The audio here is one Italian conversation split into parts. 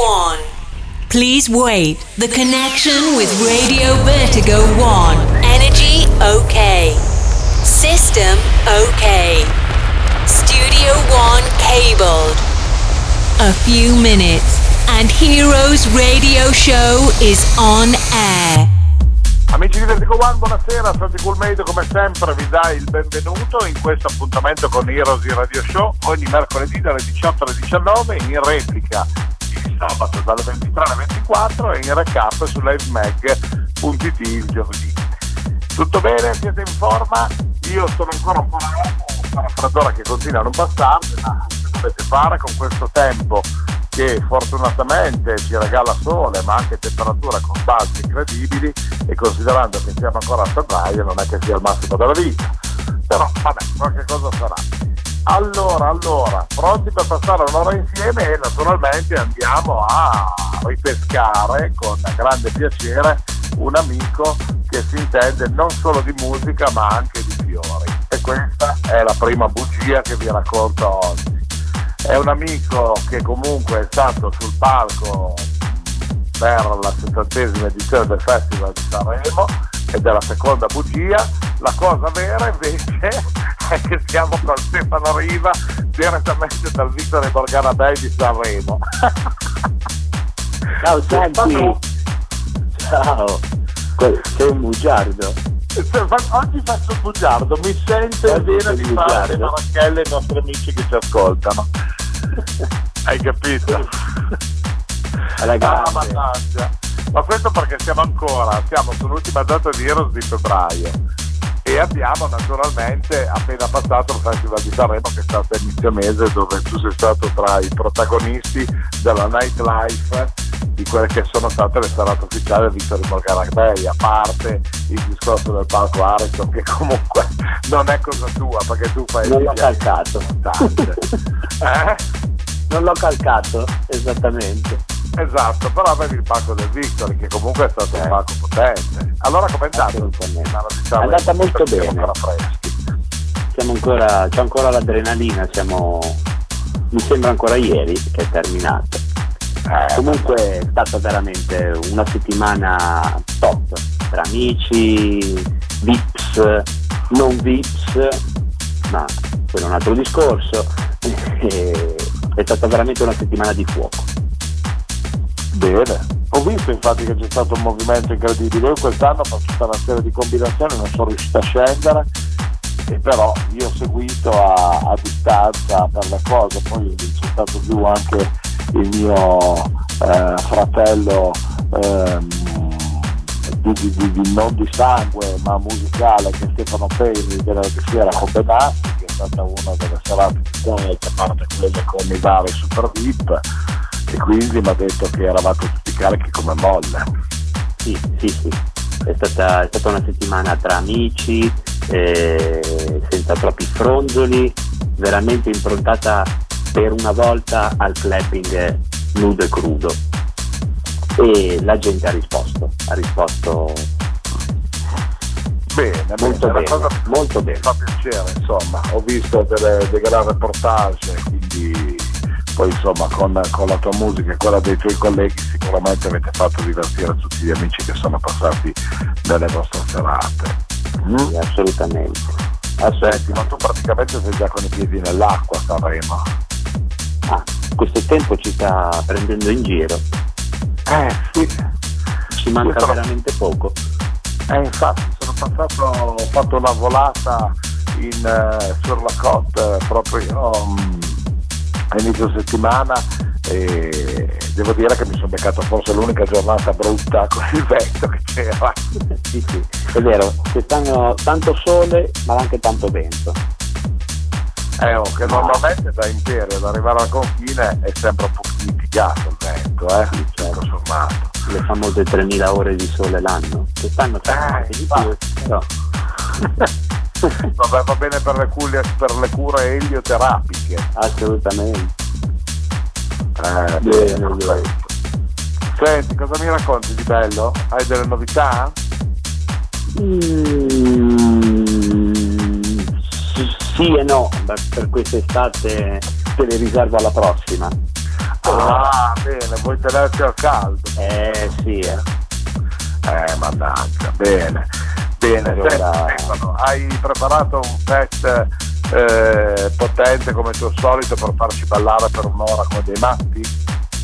1. Please wait. The connection with Radio Vertigo 1. Energy okay. System okay. Studio 1 cabled. A few minutes and Heroes Radio Show is on air. Amici di Vertigo One, buonasera, Santi Coolmade come sempre vi dà il benvenuto in questo appuntamento con Heroes Radio Show ogni mercoledì dalle 18 alle 19 in replica sabato dalle 23 alle 24 e in recap su livemag.it il giovedì. Tutto bene? Siete in forma? Io sono ancora un po' una raffreddore che continua a non passarmi, ma dovete fare con questo tempo che fortunatamente ci regala sole ma anche temperature con balzi incredibili e considerando che siamo ancora a febbraio non è che sia il massimo della vita però vabbè qualche cosa sarà allora allora pronti per passare un'ora insieme e naturalmente andiamo a ripescare con grande piacere un amico che si intende non solo di musica ma anche di fiori. E questa è la prima bugia che vi racconto oggi. È un amico che comunque è stato sul palco per la settantesima edizione del Festival di Sanremo ed è la seconda bugia. La cosa vera invece è che siamo con Stefano Riva direttamente dal Vittore Borgana Bay di Sanremo. Ciao Santi! Ciao! Sei un bugiardo? Oggi faccio il bugiardo, mi sento bene di fare le marachelle ai nostri amici che ci ascoltano. Hai capito? Ah, mannaggia. Ma questo perché siamo ancora, siamo sull'ultima data di Heroes di febbraio. E abbiamo naturalmente appena passato il Festival di Sanremo che è stato inizio mese dove tu sei stato tra i protagonisti della nightlife di quelle che sono state le serate ufficiali del Vittorio Morgana Bay, a parte il discorso del palco Harrison che comunque non è cosa tua perché tu fai non l'ho calcato. Eh? non l'ho calcato esattamente esatto però avevi il palco del Victory che comunque è stato eh. un palco potente allora com'è andato? è andata molto bene ancora siamo ancora c'è ancora l'adrenalina siamo mi sembra ancora ieri che è terminato eh, comunque è stata veramente una settimana top tra amici, VIPs, non VIPs, ma quello è un altro discorso. è stata veramente una settimana di fuoco. Bene, ho visto infatti che c'è stato un movimento incredibile. Io quest'anno per tutta una serie di combinazioni non sono riuscito a scendere, però io ho seguito a, a distanza per le cose, poi c'è stato più anche il mio eh, fratello ehm, di, di, di, non di sangue ma musicale che è Stefano Peri della fiera con Benassi che è stata una delle serate più belle a parte quelle con i vari super VIP e quindi mi ha detto che eravate tutti carichi come molle. Sì sì sì. È stata, è stata una settimana tra amici eh, senza troppi fronzoli veramente improntata per una volta al clapping nudo e crudo. E la gente ha risposto, ha risposto bene, molto bene, bene, molto bene. Mi fa piacere, insomma, ho visto delle, dei gran reportage, quindi poi insomma con, con, la tua musica e quella dei tuoi colleghi sicuramente avete fatto divertire tutti gli amici che sono passati nelle vostre serate. Mm? Sì, assolutamente. Senti, ma tu praticamente sei già con i piedi nell'acqua Sanremo. Ah, questo tempo ci sta prendendo in giro. Eh sì. Ci manca sono... veramente poco. Eh infatti sono passato, ho fatto una volata in, uh, sur la côte proprio um, a inizio settimana e devo dire che mi sono beccato forse l'unica giornata brutta con il vento che c'era. sì, sì, è vero, quest'anno tanto sole ma anche tanto vento. Eh, oh, che normalmente da Imperio ad arrivare al confine è sempre un po' mitigato il vento, eh? Sì, certo. sommato. Le famose 3000 ore di sole l'anno. Quest'anno c'è eh, di più. Vabbè, va bene per le, cure, per le cure elioterapiche. Assolutamente. Eh, bene, bene. Senti, cosa mi racconti di bello? Hai delle novità? Mm sì e no, per quest'estate te le riservo alla prossima. Ah, bene, vuoi tenerti al caldo? Eh sì, eh. Eh, mannaggia, bene. Bene, allora... Senti, hai preparato un set eh, potente come tuo solito per farci ballare per un'ora come dei matti?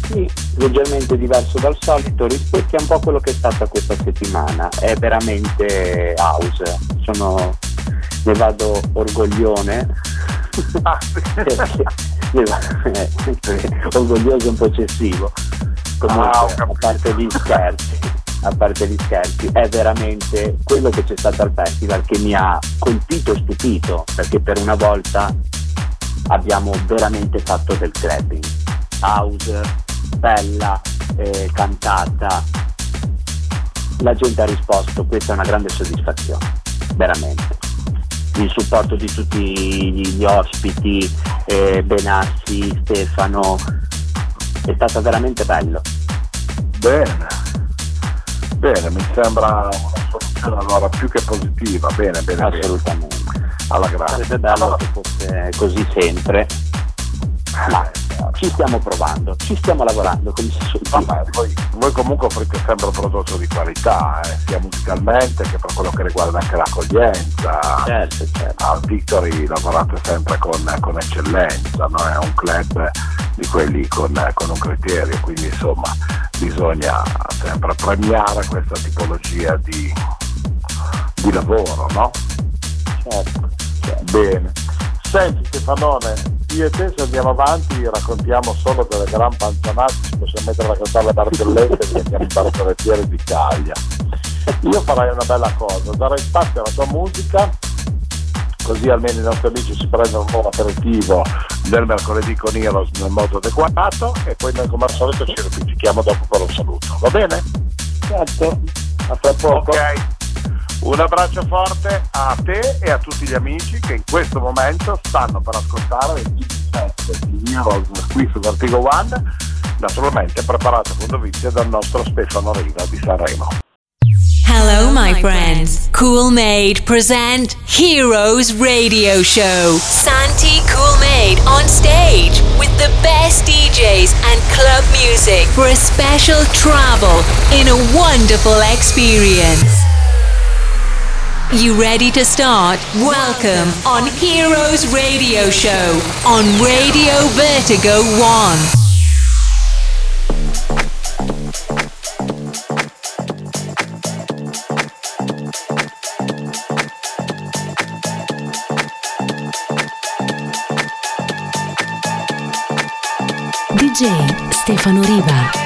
Sì, leggermente diverso dal solito, rispecchia un po' quello che è stata questa settimana, è veramente house, sono, ne vado orgoglione, ah, orgoglioso un po' eccessivo, comunque ah, a parte gli scherzi, a parte gli scherzi, è veramente quello che c'è stato al festival che mi ha colpito e stupito, perché per una volta abbiamo veramente fatto del clubbing. House, bella, eh, cantata. La gente ha risposto, questa è una grande soddisfazione, veramente. Il supporto di tutti gli ospiti, eh, Benassi, Stefano, è stato veramente bello. Bene, bene, mi sembra una soluzione allora più che positiva, bene, bene. Assolutamente. Bene. Alla grande. Sarebbe bello allora... che fosse così sempre. Ma ci stiamo provando, ci stiamo lavorando come si suol voi, voi, comunque offrite sempre un prodotto di qualità, eh, sia musicalmente che per quello che riguarda anche l'accoglienza. Certo, certo. Al Victory lavorate sempre con, con eccellenza, no? è un club di quelli con, con un criterio, quindi insomma bisogna sempre premiare questa tipologia di, di lavoro, no? Certo, certo. Bene. Senti Stefanone, io e te se andiamo avanti raccontiamo solo delle gran panzanate, ci possiamo mettere a cantare le barzellette e andiamo in barzelletiere di Caglia. Io farei una bella cosa, darei spazio alla tua musica, così almeno i nostri amici si prendono un buon aperitivo del mercoledì con Heroes nel modo adeguato e poi noi come al solito ci ripetichiamo dopo per un saluto, va bene? Certo, a tra poco. Ok. Un abbraccio forte a te e a tutti gli amici che in questo momento stanno per ascoltare il set di Heroes qui su Vertigo One, naturalmente preparato con dovizia dal nostro Stefano Riva di Sanremo. Hello, my friends. Cool Made present Heroes Radio Show. Santi Cool Made on stage with the best DJs and club music for a special travel in a wonderful experience. You ready to start? Welcome on Heroes Radio Show on Radio Vertigo 1. DJ Stefano Riva.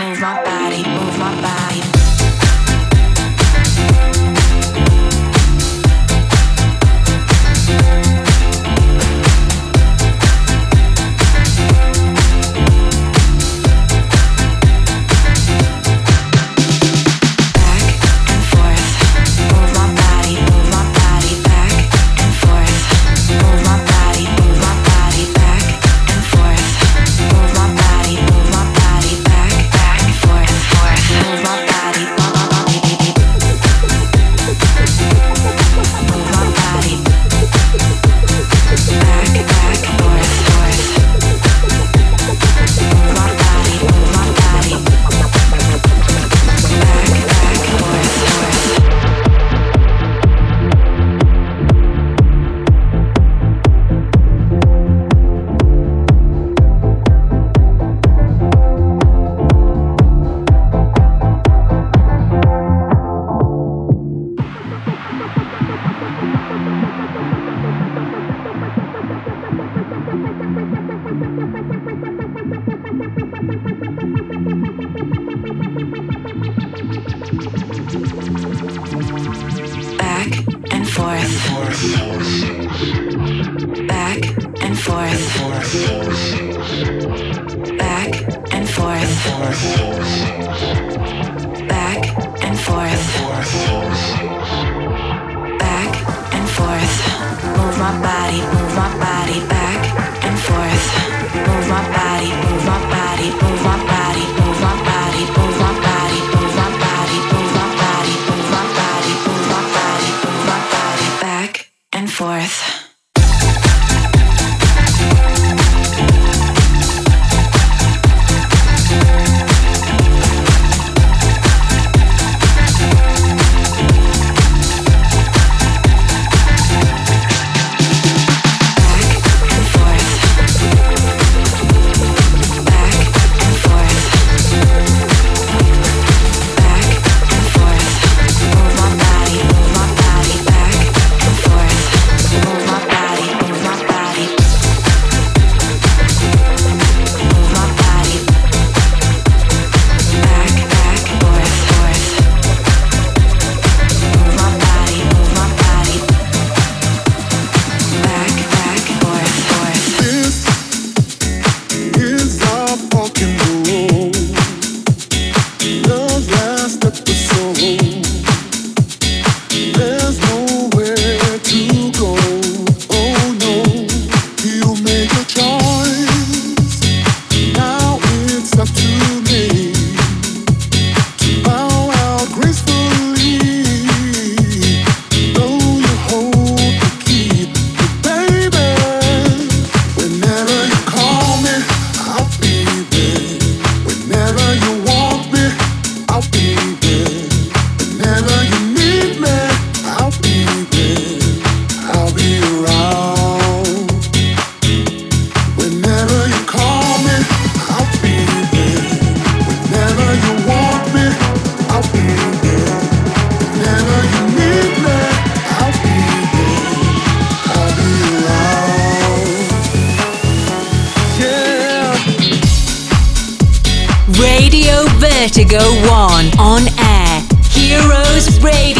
move my body, move my body. Heroes Radio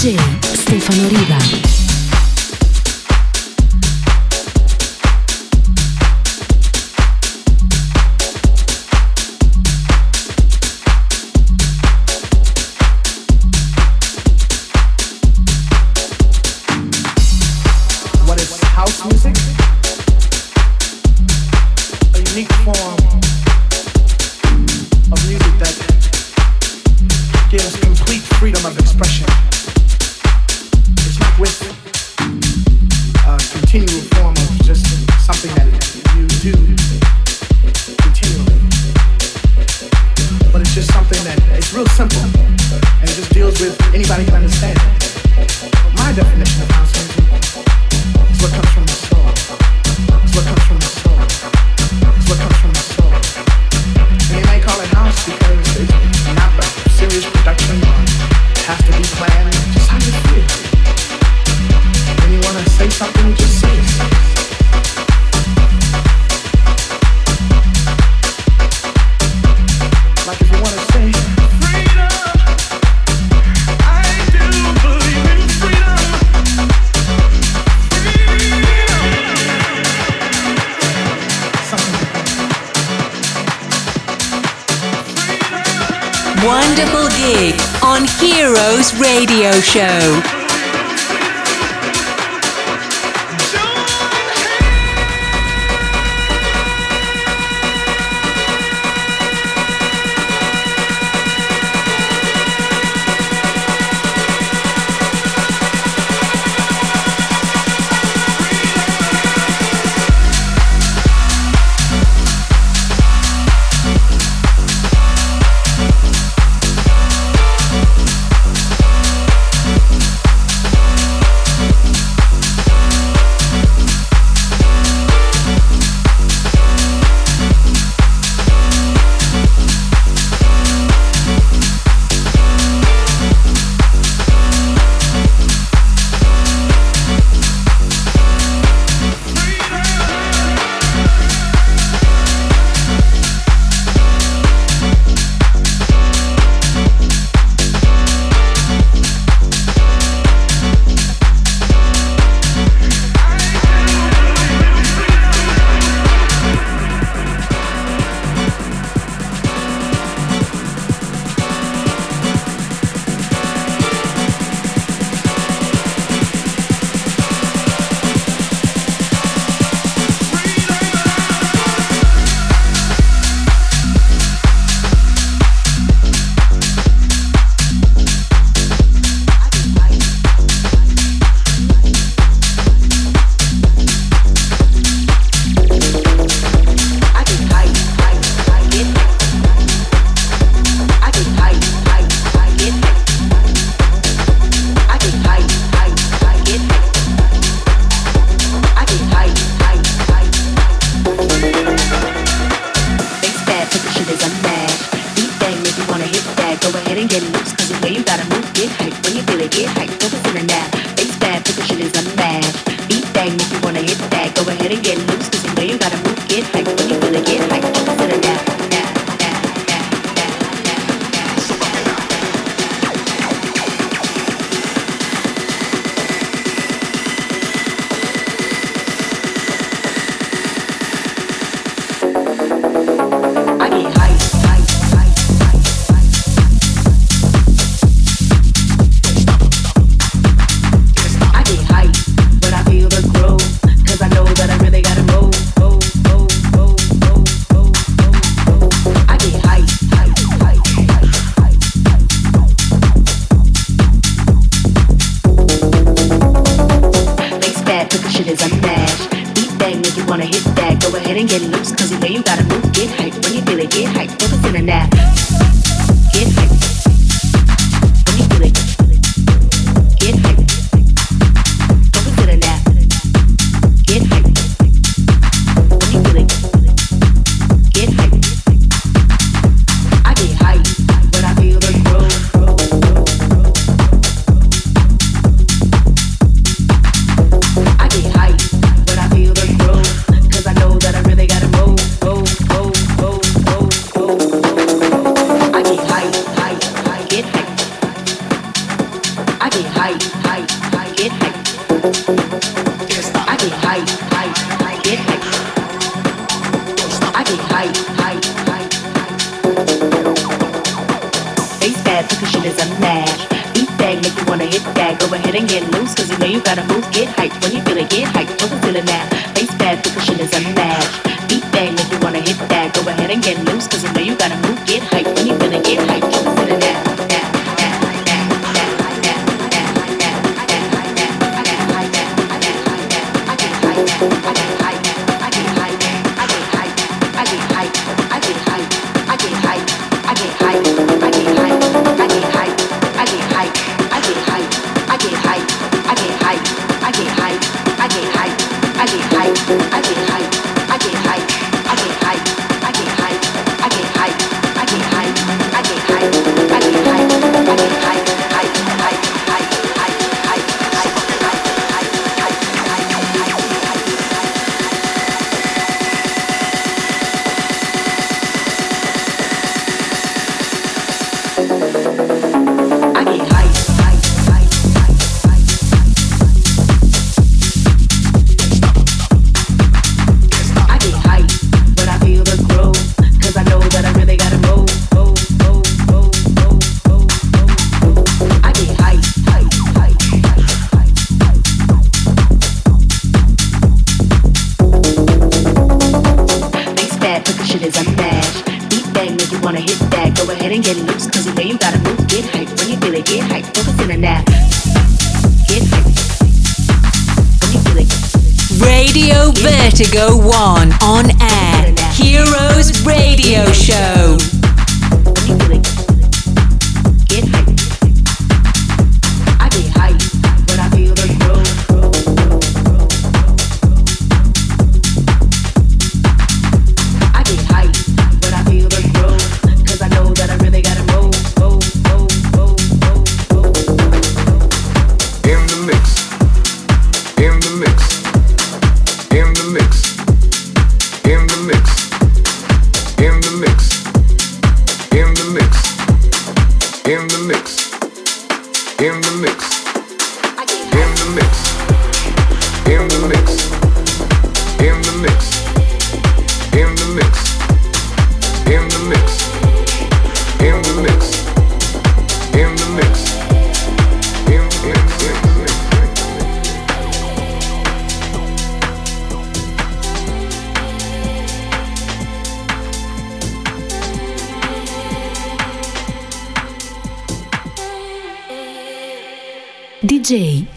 J. Stefano Riva.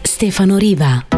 Stefano Riva.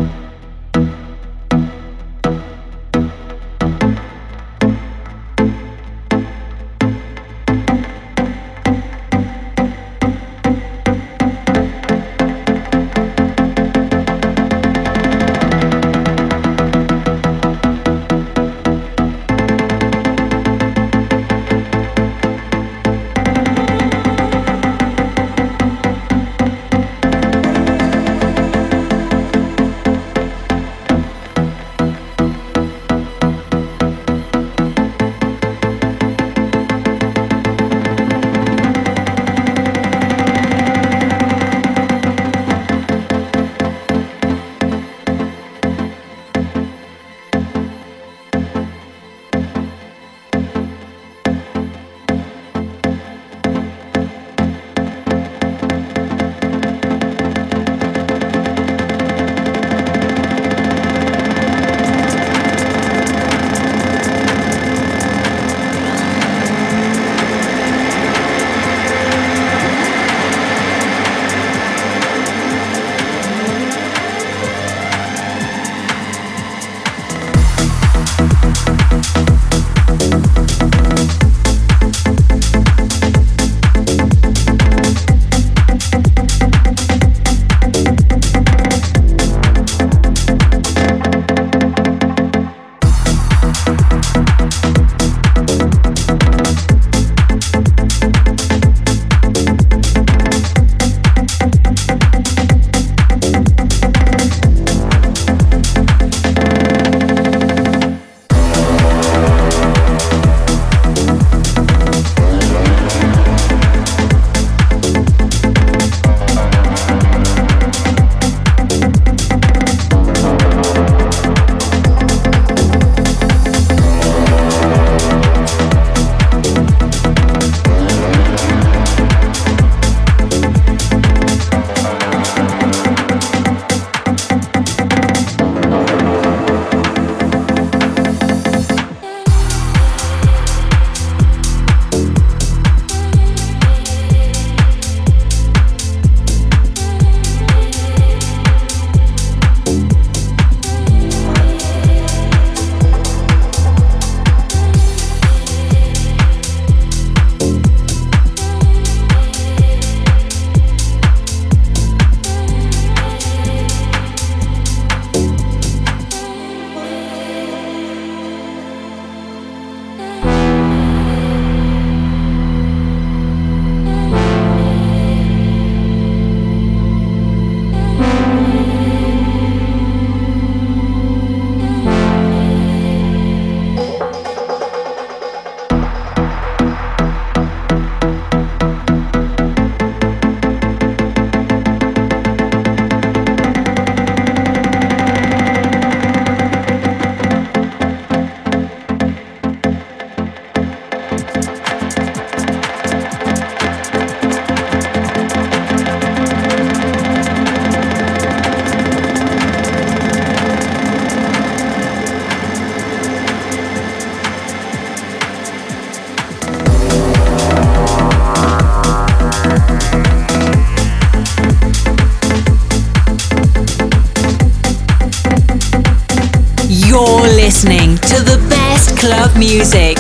Music,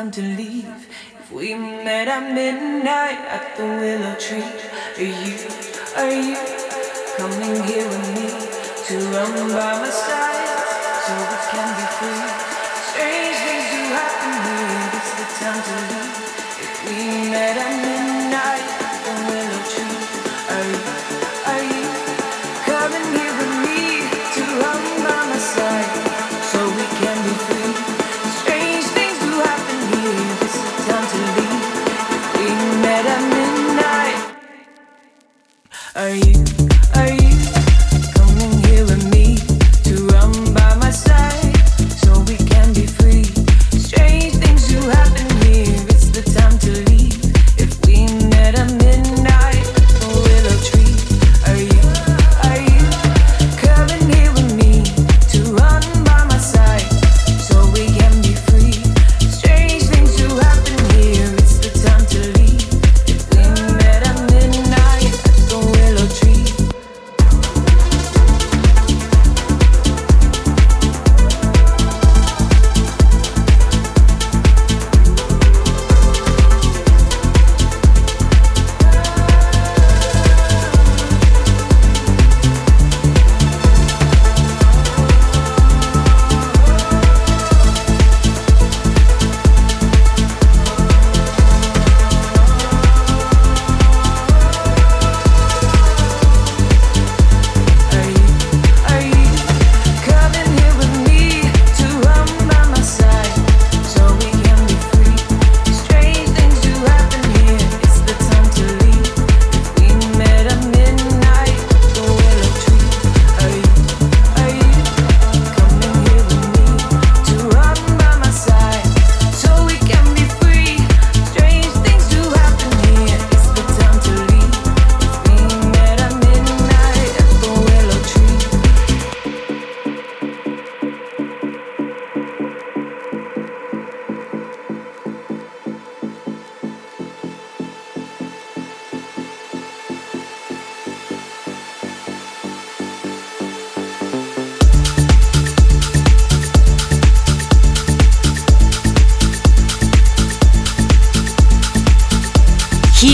time to leave. If we met at midnight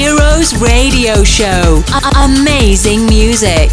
Heroes Radio Show. A- amazing music.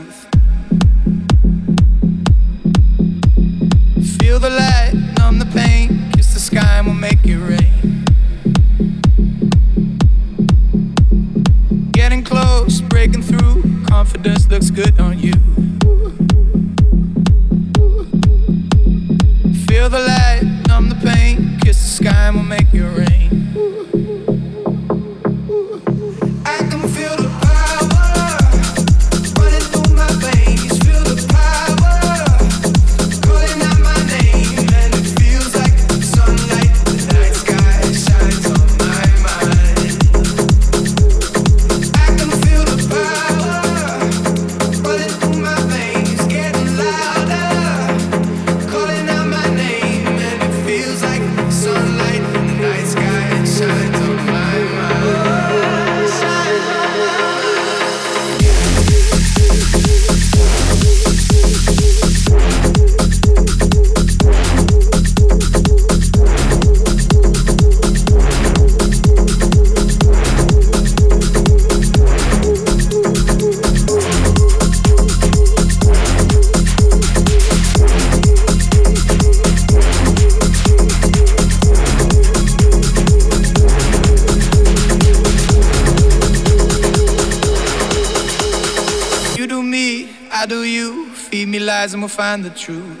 find the truth.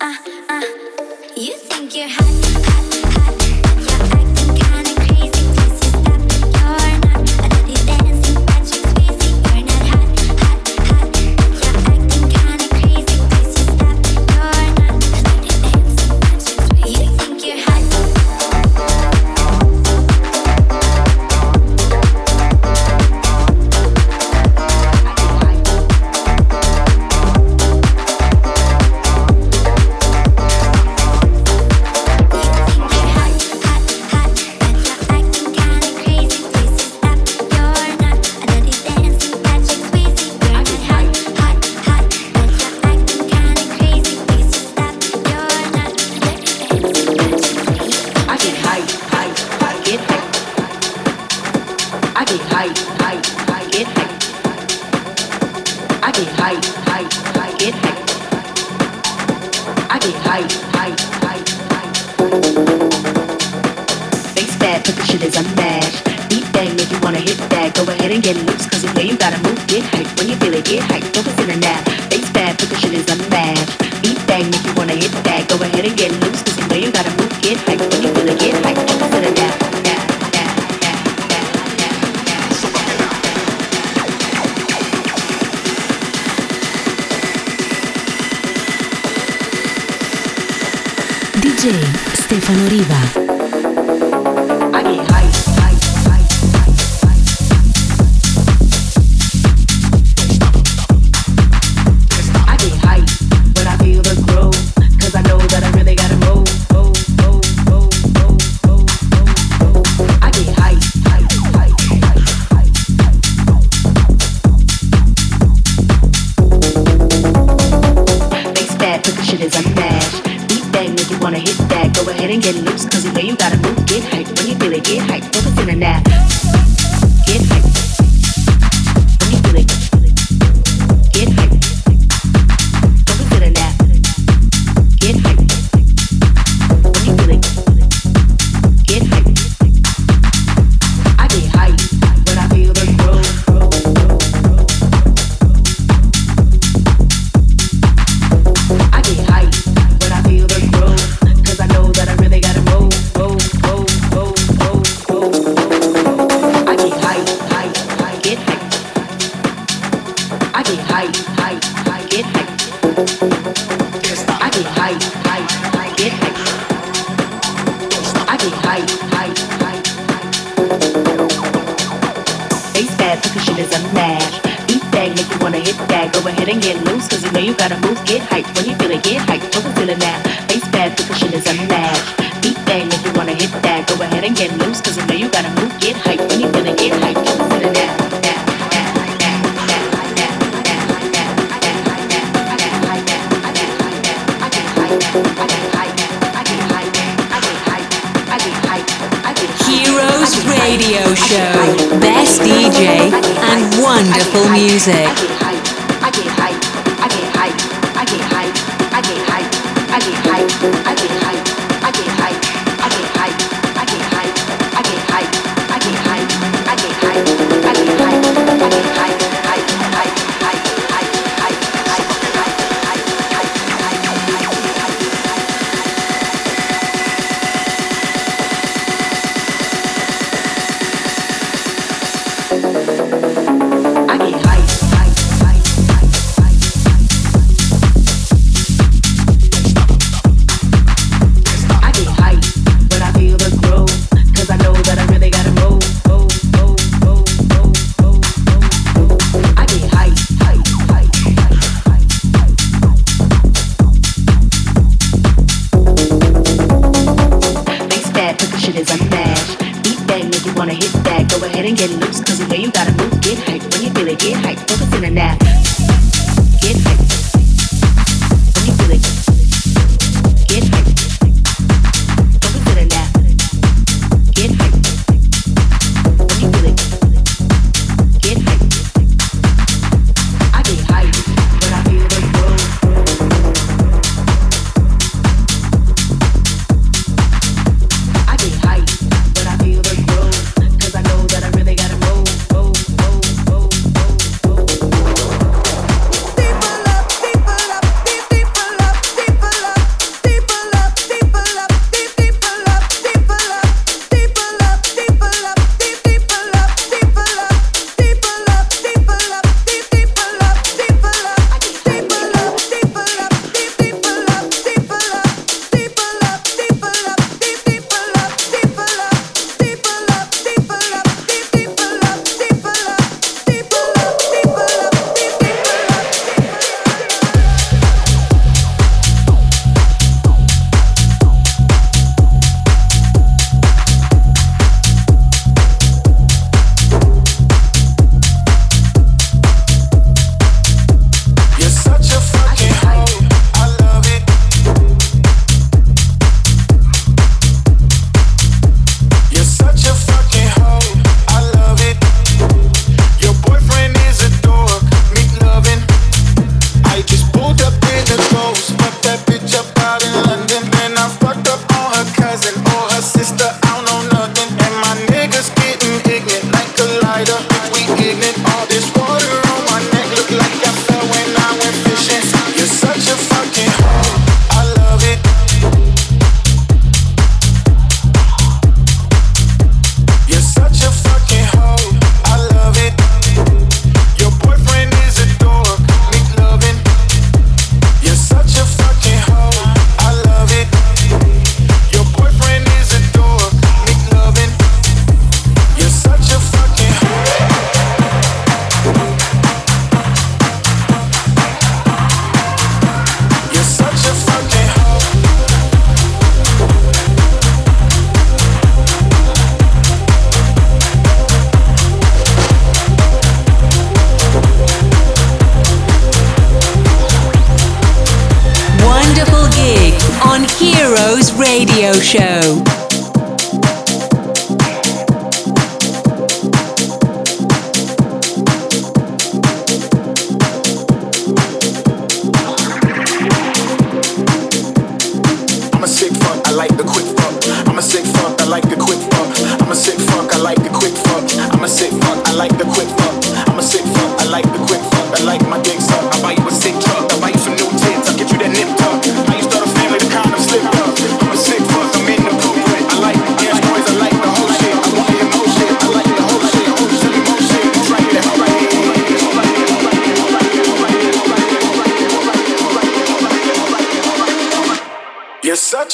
uh, uh. You think you're hot, hot.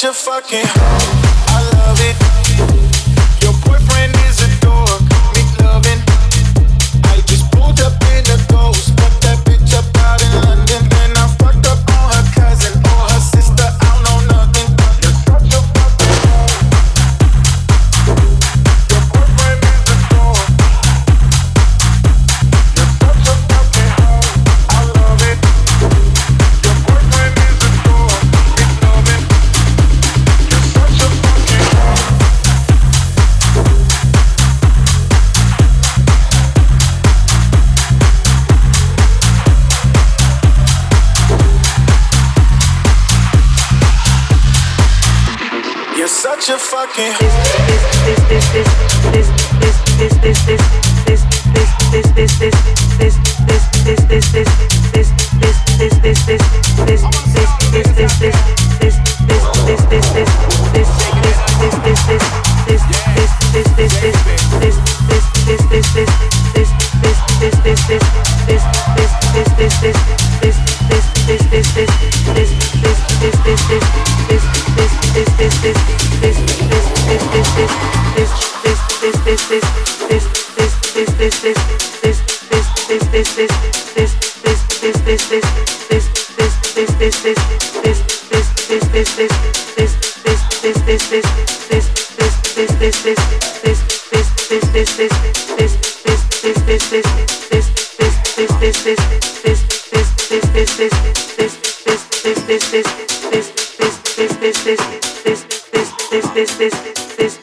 your fucking this this this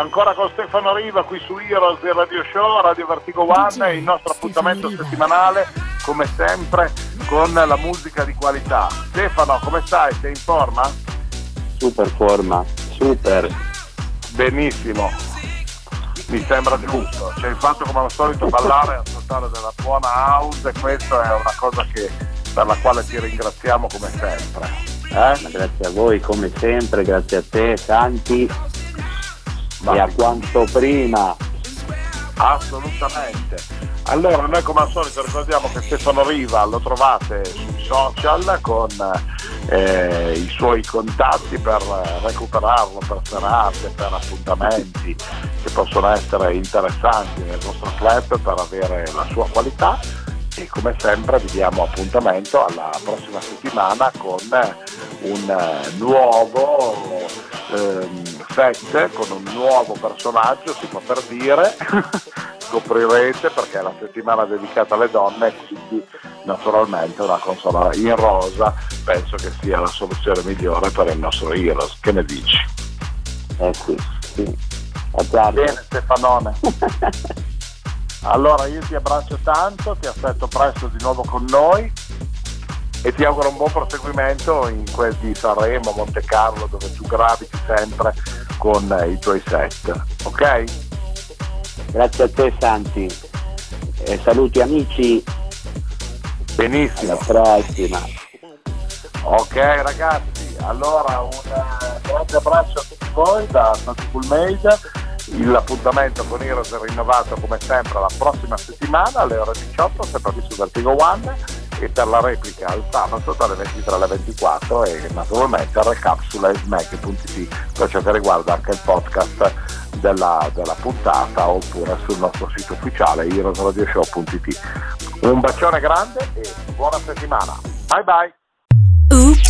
ancora con Stefano Riva qui su Heroes del Radio Show, Radio Vertigo One, il nostro appuntamento settimanale come sempre con la musica di qualità. Stefano, come stai? Sei in forma? Super forma, super. Benissimo, mi sembra giusto. Cioè il fatto come al solito ballare e ascoltare della buona house e questa è una cosa che, per la quale ti ringraziamo come sempre. Eh? Grazie a voi come sempre, grazie a te Santi Ma... e a quanto prima. Assolutamente. Allora noi come al solito ricordiamo che Stefano Riva lo trovate sui social con eh, i suoi contatti per recuperarlo, per serate, per appuntamenti che possono essere interessanti nel vostro club per avere la sua qualità e come sempre vi diamo appuntamento alla prossima settimana con un eh, nuovo ehm, set, con un nuovo personaggio, si può per dire, scoprirete perché è la settimana dedicata alle donne e quindi naturalmente una console in rosa penso che sia la soluzione migliore per il nostro Heroes. Che ne dici? Eh sì, sì. Bene Stefanone. Allora io ti abbraccio tanto, ti aspetto presto di nuovo con noi e ti auguro un buon proseguimento in quel di Sanremo, Monte Carlo, dove tu graviti sempre con i tuoi set. Ok? Grazie a te Santi. E saluti amici. Benissimo. Alla prossima. Ok ragazzi, allora un eh, grande abbraccio a tutti voi da Santi Full L'appuntamento con Heroes è rinnovato come sempre la prossima settimana alle ore 18, sempre qui su Vertigo One e per la replica al sabato dalle 23 alle 24 e naturalmente il recap sulla smack.it per ciò che riguarda anche il podcast della, della puntata oppure sul nostro sito ufficiale heroesradioshow.it. Un bacione grande e buona settimana. Bye bye! Oops,